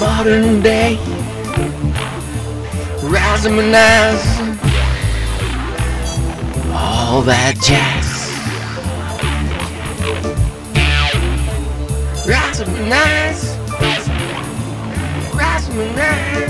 modern day. Razzmanazz All that jazz. Razzmanazz Razzmanazz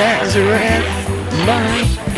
Nazareth, my